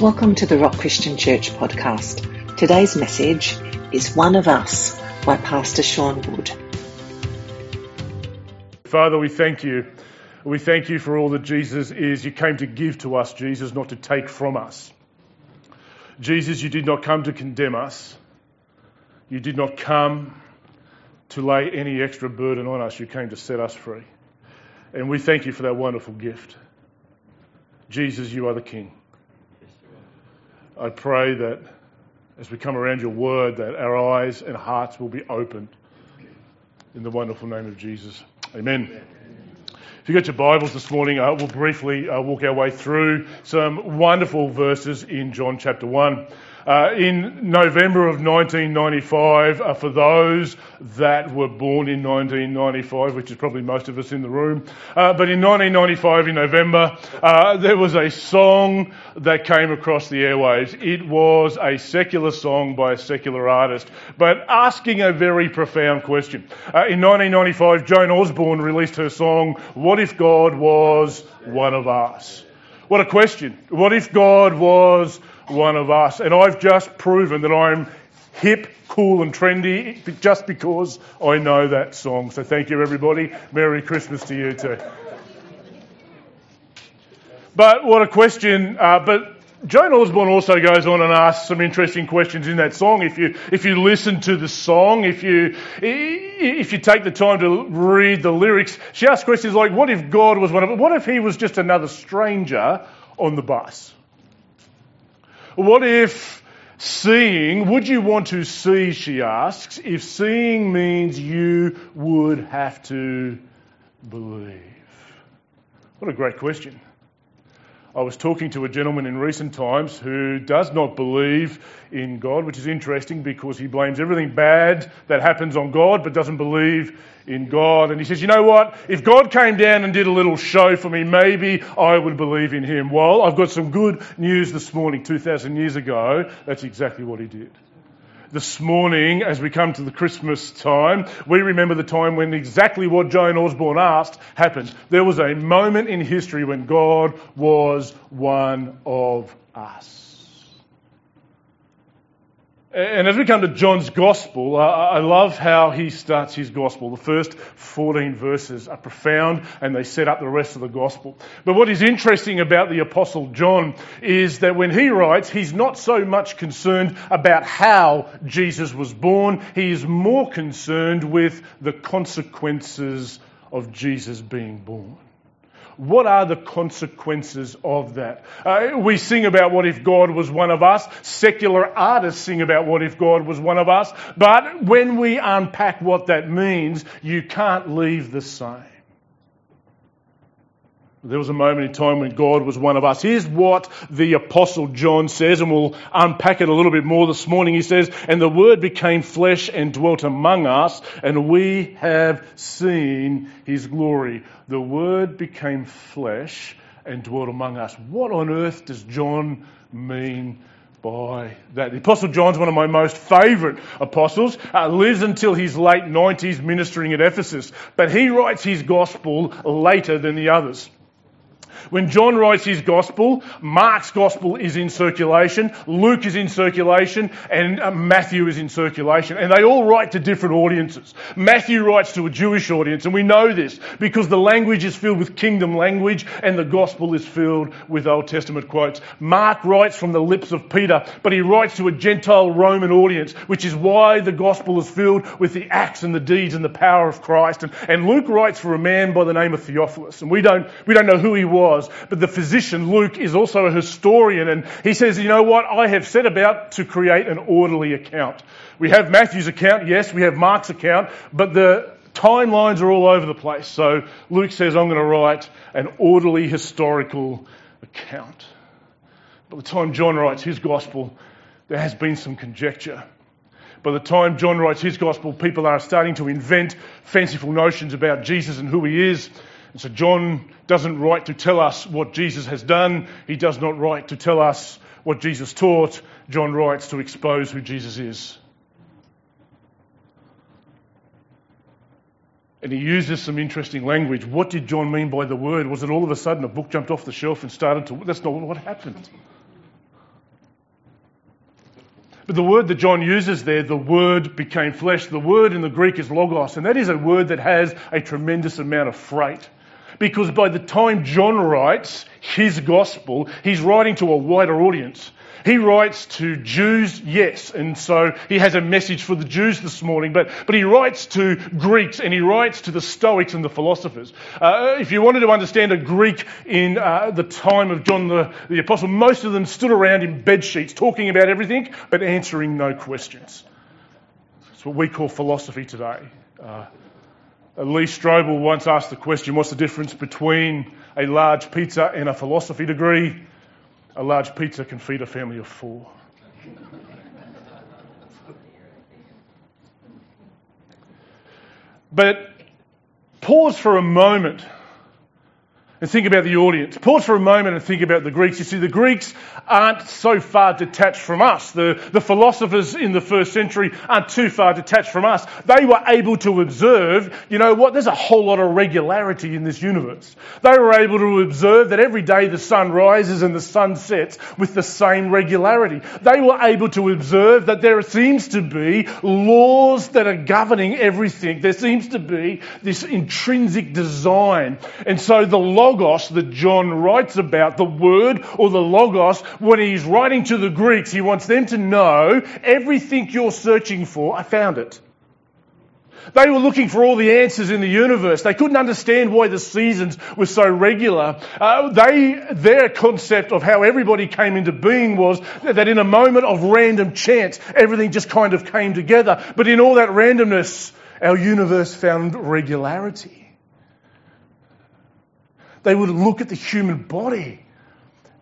Welcome to the Rock Christian Church podcast. Today's message is One of Us by Pastor Sean Wood. Father, we thank you. We thank you for all that Jesus is. You came to give to us, Jesus, not to take from us. Jesus, you did not come to condemn us. You did not come to lay any extra burden on us. You came to set us free. And we thank you for that wonderful gift. Jesus, you are the King. I pray that as we come around your word, that our eyes and hearts will be opened in the wonderful name of Jesus. Amen. If you got your Bibles this morning, uh, we'll briefly uh, walk our way through some wonderful verses in John chapter 1. Uh, in November of 1995, uh, for those that were born in 1995, which is probably most of us in the room, uh, but in 1995 in November, uh, there was a song that came across the airwaves. It was a secular song by a secular artist, but asking a very profound question. Uh, in 1995, Joan Osborne released her song, What If God Was One of Us? What a question. What if God was one of us. And I've just proven that I'm hip, cool, and trendy just because I know that song. So thank you, everybody. Merry Christmas to you too. But what a question. Uh, but Joan Osborne also goes on and asks some interesting questions in that song. If you, if you listen to the song, if you, if you take the time to read the lyrics, she asks questions like, what if God was one of, what if he was just another stranger on the bus? What if seeing, would you want to see, she asks, if seeing means you would have to believe? What a great question. I was talking to a gentleman in recent times who does not believe in God, which is interesting because he blames everything bad that happens on God but doesn't believe in God. And he says, You know what? If God came down and did a little show for me, maybe I would believe in him. Well, I've got some good news this morning, 2,000 years ago. That's exactly what he did this morning, as we come to the Christmas time, we remember the time when exactly what Joan Osborne asked happened. There was a moment in history when God was one of us. And as we come to John's Gospel, I love how he starts his Gospel. The first 14 verses are profound and they set up the rest of the Gospel. But what is interesting about the Apostle John is that when he writes, he's not so much concerned about how Jesus was born, he is more concerned with the consequences of Jesus being born. What are the consequences of that? Uh, we sing about what if God was one of us. Secular artists sing about what if God was one of us. But when we unpack what that means, you can't leave the same. There was a moment in time when God was one of us. Here's what the Apostle John says, and we'll unpack it a little bit more this morning. He says, And the Word became flesh and dwelt among us, and we have seen His glory. The Word became flesh and dwelt among us. What on earth does John mean by that. The Apostle John's one of my most favourite apostles, uh, lives until his late 90s ministering at Ephesus, but he writes his gospel later than the others. When John writes his gospel, Mark's gospel is in circulation, Luke is in circulation, and uh, Matthew is in circulation. And they all write to different audiences. Matthew writes to a Jewish audience, and we know this because the language is filled with kingdom language and the gospel is filled with Old Testament quotes. Mark writes from the lips of Peter, but he writes to a Gentile Roman audience, which is why the gospel is filled with the acts and the deeds and the power of Christ. And, and Luke writes for a man by the name of Theophilus, and we don't, we don't know who he was was. But the physician, Luke, is also a historian and he says, you know what? I have set about to create an orderly account. We have Matthew's account, yes, we have Mark's account, but the timelines are all over the place. So Luke says, I'm going to write an orderly historical account. By the time John writes his gospel, there has been some conjecture. By the time John writes his gospel, people are starting to invent fanciful notions about Jesus and who he is. And so John doesn't write to tell us what Jesus has done. He does not write to tell us what Jesus taught. John writes to expose who Jesus is. And he uses some interesting language. What did John mean by the word? Was it all of a sudden a book jumped off the shelf and started to. That's not what happened. But the word that John uses there, the word became flesh, the word in the Greek is logos, and that is a word that has a tremendous amount of freight. Because by the time John writes his gospel, he's writing to a wider audience. He writes to Jews, yes, and so he has a message for the Jews this morning, but, but he writes to Greeks and he writes to the Stoics and the philosophers. Uh, if you wanted to understand a Greek in uh, the time of John the, the Apostle, most of them stood around in bed sheets talking about everything but answering no questions. It's what we call philosophy today. Uh, Lee Strobel once asked the question what's the difference between a large pizza and a philosophy degree? A large pizza can feed a family of four. But pause for a moment and think about the audience. Pause for a moment and think about the Greeks. You see, the Greeks aren't so far detached from us. The, the philosophers in the first century aren't too far detached from us. They were able to observe, you know what, there's a whole lot of regularity in this universe. They were able to observe that every day the sun rises and the sun sets with the same regularity. They were able to observe that there seems to be laws that are governing everything. There seems to be this intrinsic design. And so the law logos that John writes about, the word or the logos, when he's writing to the Greeks, he wants them to know everything you're searching for, I found it. They were looking for all the answers in the universe. They couldn't understand why the seasons were so regular. Uh, they, their concept of how everybody came into being was that in a moment of random chance, everything just kind of came together. But in all that randomness, our universe found regularity. They would look at the human body.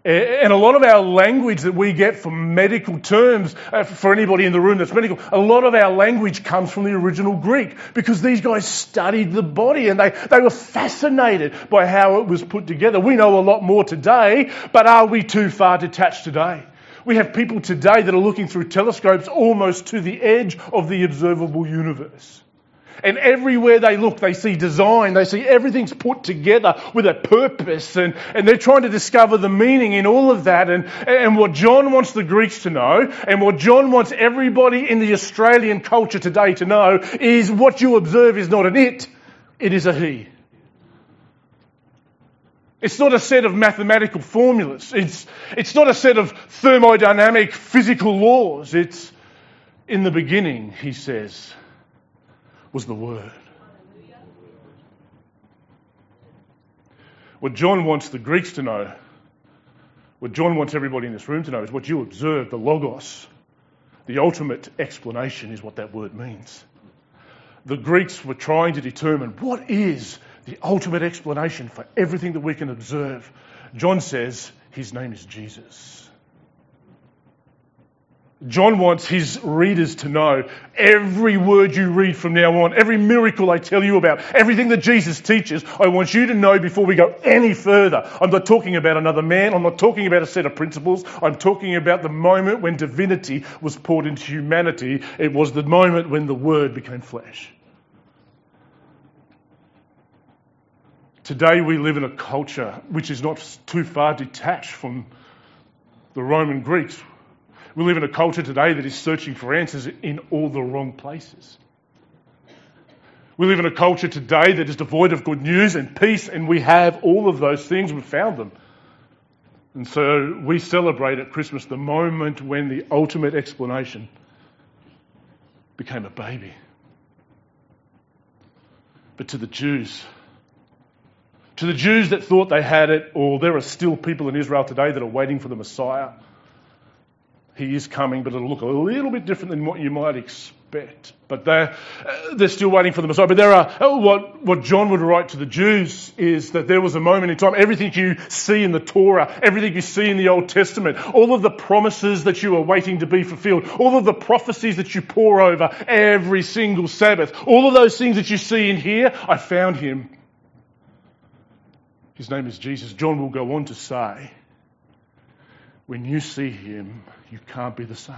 And a lot of our language that we get from medical terms, uh, for anybody in the room that's medical, a lot of our language comes from the original Greek because these guys studied the body and they, they were fascinated by how it was put together. We know a lot more today, but are we too far detached today? We have people today that are looking through telescopes almost to the edge of the observable universe. And everywhere they look, they see design. They see everything's put together with a purpose. And, and they're trying to discover the meaning in all of that. And, and what John wants the Greeks to know, and what John wants everybody in the Australian culture today to know, is what you observe is not an it, it is a he. It's not a set of mathematical formulas. It's, it's not a set of thermodynamic physical laws. It's in the beginning, he says was the Word. What John wants the Greeks to know, what John wants everybody in this room to know, is what you observe, the Logos. The ultimate explanation is what that word means. The Greeks were trying to determine what is the ultimate explanation for everything that we can observe. John says his name is Jesus. John wants his readers to know every word you read from now on, every miracle I tell you about, everything that Jesus teaches, I want you to know before we go any further. I'm not talking about another man, I'm not talking about a set of principles, I'm talking about the moment when divinity was poured into humanity. It was the moment when the Word became flesh. Today we live in a culture which is not too far detached from the Roman Greeks we live in a culture today that is searching for answers in all the wrong places. We live in a culture today that is devoid of good news and peace, and we have all of those things. We've found them. And so we celebrate at Christmas the moment when the ultimate explanation became a baby. But to the Jews, to the Jews that thought they had it all, there are still people in Israel today that are waiting for the Messiah he is coming, but it'll look a little bit different than what you might expect. But they're, uh, they're still waiting for the Messiah. But there are, uh, what, what John would write to the Jews is that there was a moment in time, everything you see in the Torah, everything you see in the Old Testament, all of the promises that you are waiting to be fulfilled, all of the prophecies that you pour over every single Sabbath, all of those things that you see in here, I found him. His name is Jesus. John will go on to say, when you see him, you can't be the same.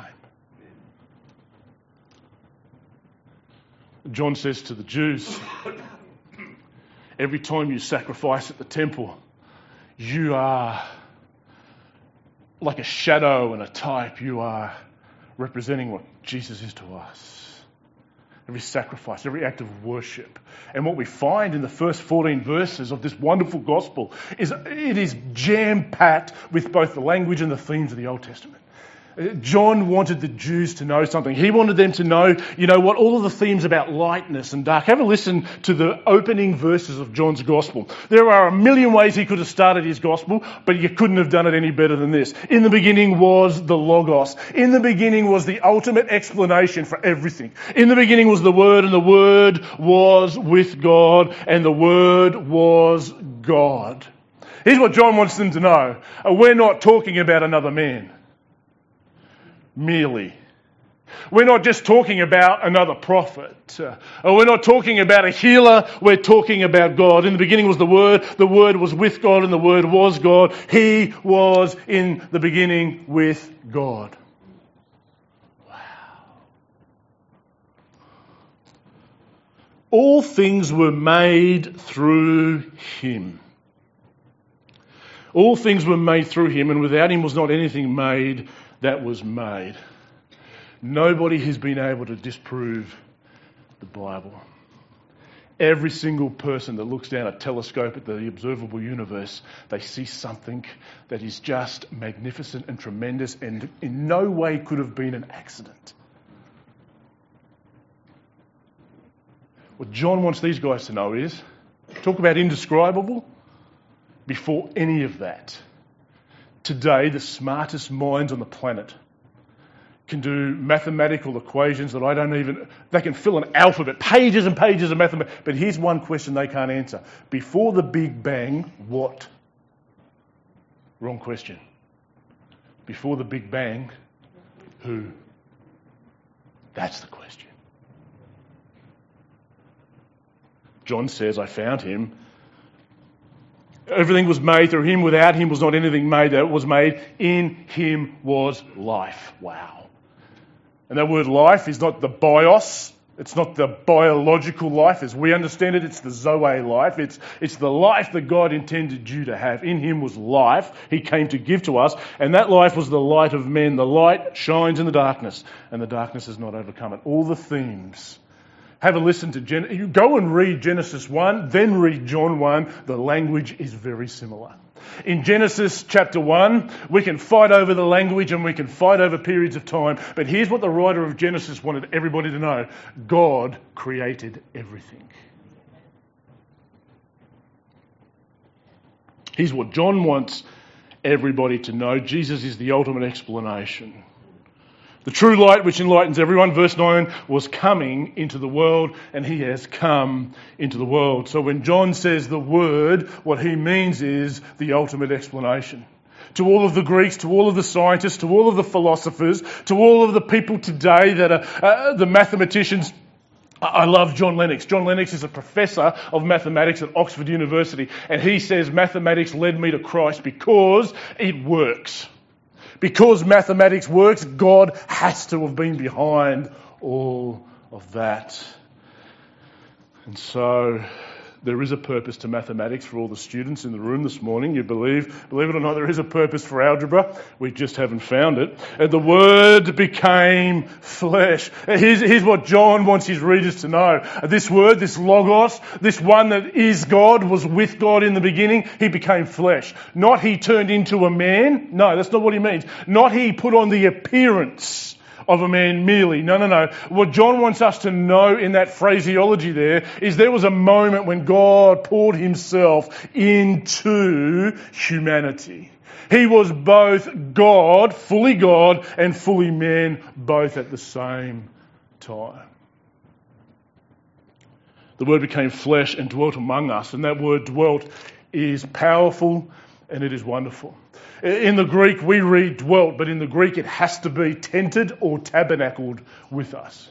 John says to the Jews, every time you sacrifice at the temple, you are like a shadow and a type. You are representing what Jesus is to us. Every sacrifice, every act of worship. And what we find in the first 14 verses of this wonderful gospel is it is jam packed with both the language and the themes of the Old Testament. John wanted the Jews to know something. He wanted them to know, you know what, all of the themes about lightness and dark. Have a listen to the opening verses of John's gospel. There are a million ways he could have started his gospel, but you couldn't have done it any better than this. In the beginning was the Logos. In the beginning was the ultimate explanation for everything. In the beginning was the Word, and the Word was with God, and the Word was God. Here's what John wants them to know. Uh, we're not talking about another man merely. We're not just talking about another prophet. Uh, we're not talking about a healer. We're talking about God. In the beginning was the Word. The Word was with God and the Word was God. He was in the beginning with God. Wow. All things were made through Him. All things were made through Him, and without Him was not anything made that was made. Nobody has been able to disprove the Bible. Every single person that looks down a telescope at the observable universe, they see something that is just magnificent and tremendous and in no way could have been an accident. What John wants these guys to know is talk about indescribable before any of that today, the smartest minds on the planet can do mathematical equations that I don't even, they can fill an alphabet, pages and pages of mathematics. But here's one question they can't answer. Before the Big Bang, what? Wrong question. Before the Big Bang, who? That's the question. John says, I found him Everything was made through him. Without him was not anything made that was made. In him was life. Wow. And that word life is not the bios. It's not the biological life as we understand it. It's the Zoe life. It's, it's the life that God intended you to have. In him was life. He came to give to us. And that life was the light of men. The light shines in the darkness. And the darkness has not overcome it. All the themes have a listen to Gen- you go and read Genesis 1, then read John 1. The language is very similar. In Genesis chapter 1, we can fight over the language and we can fight over periods of time. But here's what the writer of Genesis wanted everybody to know God created everything. Here's what John wants everybody to know Jesus is the ultimate explanation. The true light which enlightens everyone, verse 9, was coming into the world and he has come into the world. So when John says the word, what he means is the ultimate explanation. To all of the Greeks, to all of the scientists, to all of the philosophers, to all of the people today that are uh, the mathematicians, I love John Lennox. John Lennox is a professor of mathematics at Oxford University, and he says mathematics led me to Christ because it works. Because mathematics works, God has to have been behind all of that. And so there is a purpose to mathematics for all the students in the room this morning. You believe, believe it or not, there is a purpose for algebra. We just haven't found it. And the Word became flesh. Uh, here's, here's what John wants his readers to know. Uh, this Word, this Logos, this one that is God, was with God in the beginning. He became flesh. Not he turned into a man. No, that's not what he means. Not he put on the appearance of a man merely. No, no, no. What John wants us to know in that phraseology there is there was a moment when God poured himself into humanity. He was both God, fully God, and fully man, both at the same time. The Word became flesh and dwelt among us, and that word dwelt is powerful and it is wonderful. In the Greek, we read dwelt, but in the Greek, it has to be tented or tabernacled with us.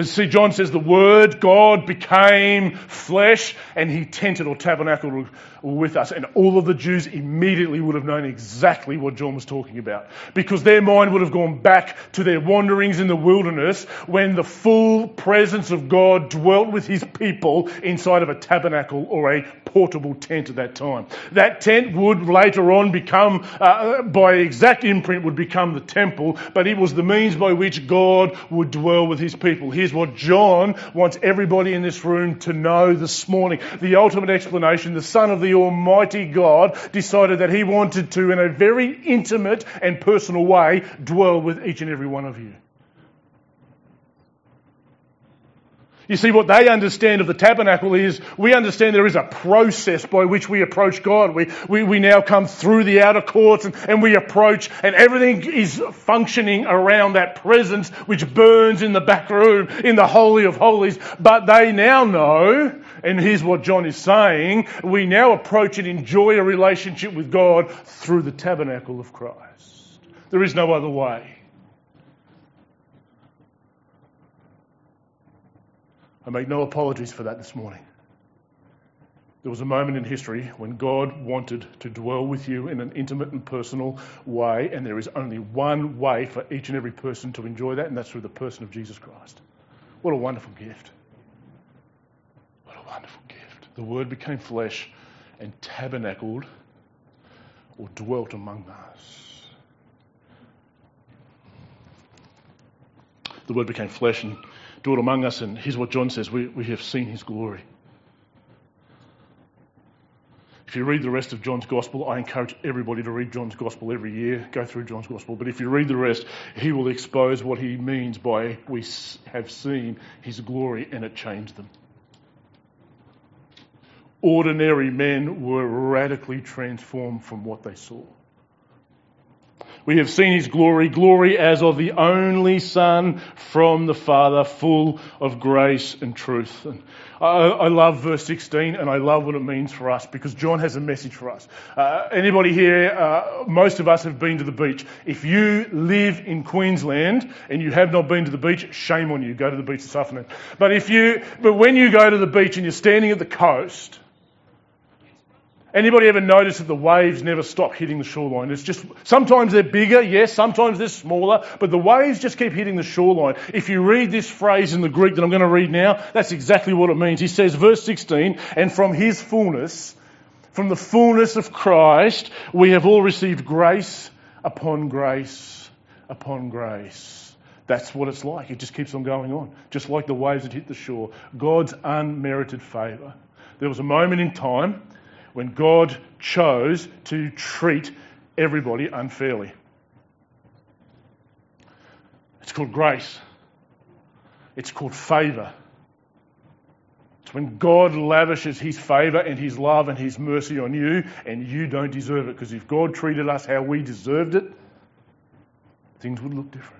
See, John says the Word, God, became flesh and he tented or tabernacled with us. And all of the Jews immediately would have known exactly what John was talking about. Because their mind would have gone back to their wanderings in the wilderness when the full presence of God dwelt with his people inside of a tabernacle or a portable tent at that time. That tent would later on become, uh, by exact imprint, would become the temple, but it was the means by which God would dwell with his people. Here's what John wants everybody in this room to know this morning. The ultimate explanation, the Son of the Almighty God decided that he wanted to, in a very intimate and personal way, dwell with each and every one of you. You see, what they understand of the tabernacle is we understand there is a process by which we approach God. We, we, we now come through the outer courts and, and we approach, and everything is functioning around that presence which burns in the back room, in the Holy of Holies. But they now know, and here's what John is saying, we now approach and enjoy a relationship with God through the tabernacle of Christ. There is no other way. I make no apologies for that this morning. There was a moment in history when God wanted to dwell with you in an intimate and personal way, and there is only one way for each and every person to enjoy that, and that's through the person of Jesus Christ. What a wonderful gift. What a wonderful gift. The Word became flesh and tabernacled or dwelt among us. The Word became flesh and dwelt among us, and here's what John says we, we have seen his glory. If you read the rest of John's Gospel, I encourage everybody to read John's Gospel every year, go through John's Gospel. But if you read the rest, he will expose what he means by we have seen his glory and it changed them. Ordinary men were radically transformed from what they saw. We have seen his glory, glory as of the only Son from the Father, full of grace and truth. And I, I love verse 16 and I love what it means for us because John has a message for us. Uh, anybody here, uh, most of us have been to the beach. If you live in Queensland and you have not been to the beach, shame on you. Go to the beach this afternoon. But if you, but when you go to the beach and you're standing at the coast, Anybody ever notice that the waves never stop hitting the shoreline? It's just, sometimes they're bigger, yes, sometimes they're smaller, but the waves just keep hitting the shoreline. If you read this phrase in the Greek that I'm going to read now, that's exactly what it means. He says, verse 16, and from his fullness, from the fullness of Christ, we have all received grace upon grace upon grace. That's what it's like. It just keeps on going on. Just like the waves that hit the shore. God's unmerited favour. There was a moment in time when God chose to treat everybody unfairly. It's called grace. It's called favour. It's when God lavishes His favour and His love and His mercy on you and you don't deserve it. Because if God treated us how we deserved it, things would look different.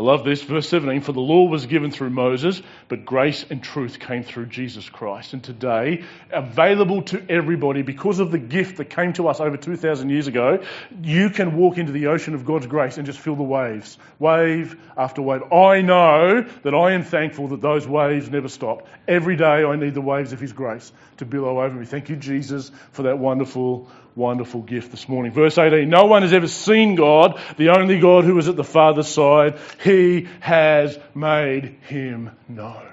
I love this, verse 17. For the law was given through Moses, but grace and truth came through Jesus Christ. And today, available to everybody because of the gift that came to us over 2,000 years ago, you can walk into the ocean of God's grace and just feel the waves, wave after wave. I know that I am thankful that those waves never stop. Every day I need the waves of His grace to billow over me. Thank you, Jesus, for that wonderful wonderful gift this morning. Verse 18 No one has ever seen God, the only God who is at the Father's side. He has made him known.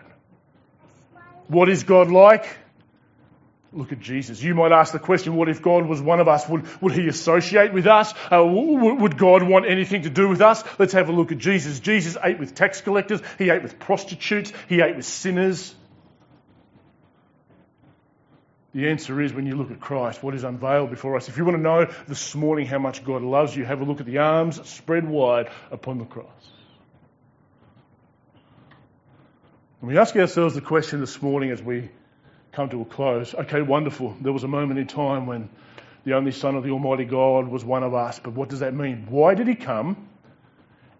What is God like? Look at Jesus. You might ask the question, what if God was one of us? Would, would he associate with us? Uh, would God want anything to do with us? Let's have a look at Jesus. Jesus ate with tax collectors. He ate with prostitutes. He ate with sinners. The answer is when you look at Christ, what is unveiled before us. If you want to know this morning how much God loves you, have a look at the arms spread wide upon the cross. And we ask ourselves the question this morning as we come to a close. Okay, wonderful. There was a moment in time when the only Son of the Almighty God was one of us, but what does that mean? Why did He come?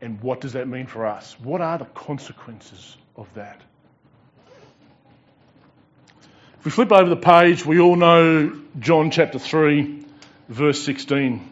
And what does that mean for us? What are the consequences of that? We flip over the page, we all know John chapter 3, verse 16.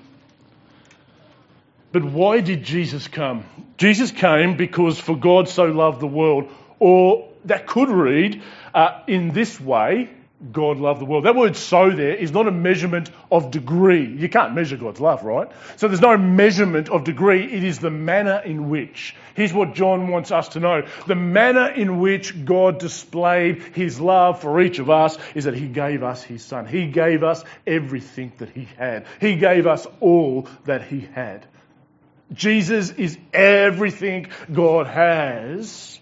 But why did Jesus come? Jesus came because for God so loved the world, or that could read uh, in this way God loved the world. That word so there is not a measurement of degree. You can't measure God's love, right? So there's no measurement of degree. It is the manner in which. Here's what John wants us to know. The manner in which God displayed his love for each of us is that he gave us his son. He gave us everything that he had. He gave us all that he had. Jesus is everything God has.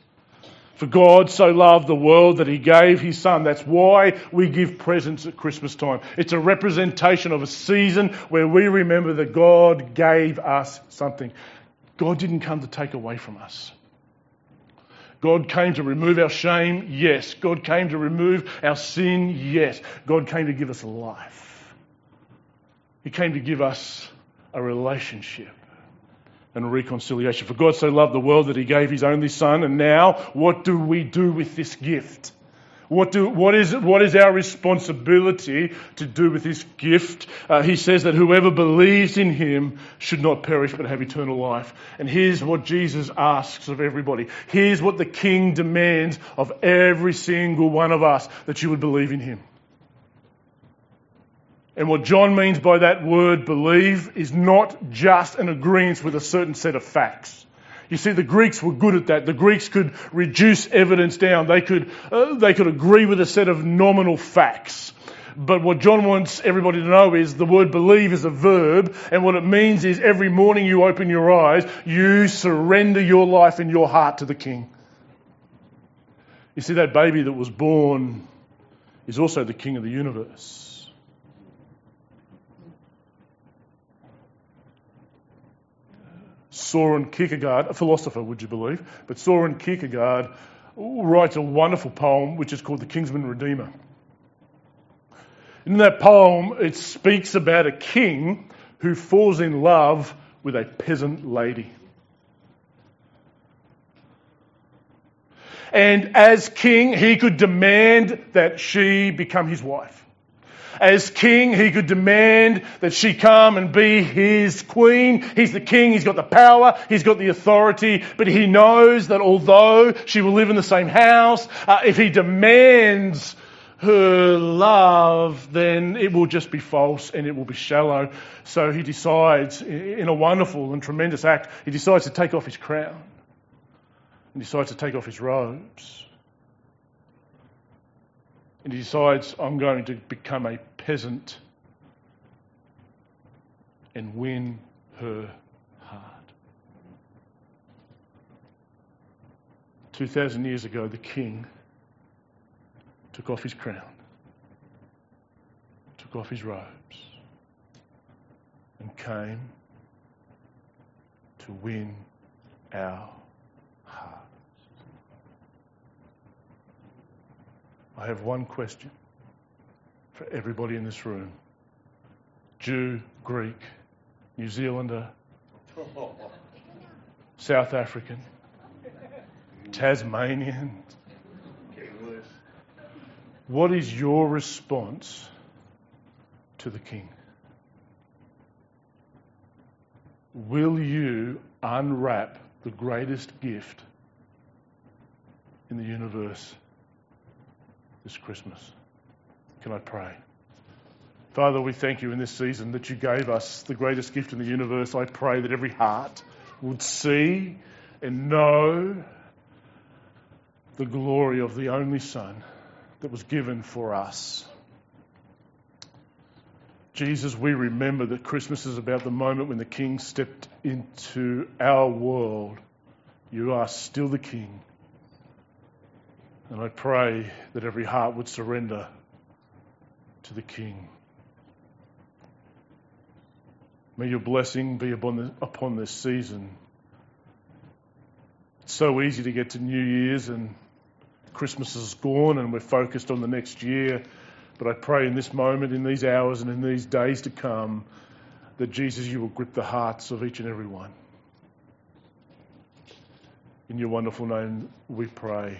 For God so loved the world that he gave his son. That's why we give presents at Christmas time. It's a representation of a season where we remember that God gave us something. God didn't come to take away from us. God came to remove our shame, yes. God came to remove our sin, yes. God came to give us life. He came to give us a relationship and reconciliation. For God so loved the world that he gave his only Son, and now what do we do with this gift? What, do, what, is, what is our responsibility to do with this gift? Uh, he says that whoever believes in him should not perish but have eternal life. And here's what Jesus asks of everybody. Here's what the King demands of every single one of us that you would believe in him. And what John means by that word believe is not just an agreement with a certain set of facts. You see, the Greeks were good at that. The Greeks could reduce evidence down. They could, uh, they could agree with a set of nominal facts. But what John wants everybody to know is the word believe is a verb, and what it means is every morning you open your eyes, you surrender your life and your heart to the King. You see, that baby that was born is also the King of the universe. Soren Kierkegaard, a philosopher, would you believe? But Soren Kierkegaard writes a wonderful poem which is called The Kinsman Redeemer. In that poem, it speaks about a king who falls in love with a peasant lady. And as king, he could demand that she become his wife. As king, he could demand that she come and be his queen. He's the king, he's got the power, he's got the authority, but he knows that although she will live in the same house, uh, if he demands her love, then it will just be false and it will be shallow. So he decides, in a wonderful and tremendous act, he decides to take off his crown and decides to take off his robes and he decides, I'm going to become a peasant and win her heart. 2,000 years ago, the king took off his crown, took off his robes, and came to win our I have one question for everybody in this room Jew, Greek, New Zealander, South African, Tasmanian. What is your response to the King? Will you unwrap the greatest gift in the universe this Christmas. Can I pray? Father, we thank you in this season that you gave us the greatest gift in the universe. I pray that every heart would see and know the glory of the only Son that was given for us. Jesus, we remember that Christmas is about the moment when the King stepped into our world. You are still the King. And I pray that every heart would surrender to the King. May your blessing be upon, the, upon this season. It's so easy to get to New Year's and Christmas is gone and we're focused on the next year. But I pray in this moment, in these hours, and in these days to come, that Jesus, you will grip the hearts of each and every one. In your wonderful name we pray.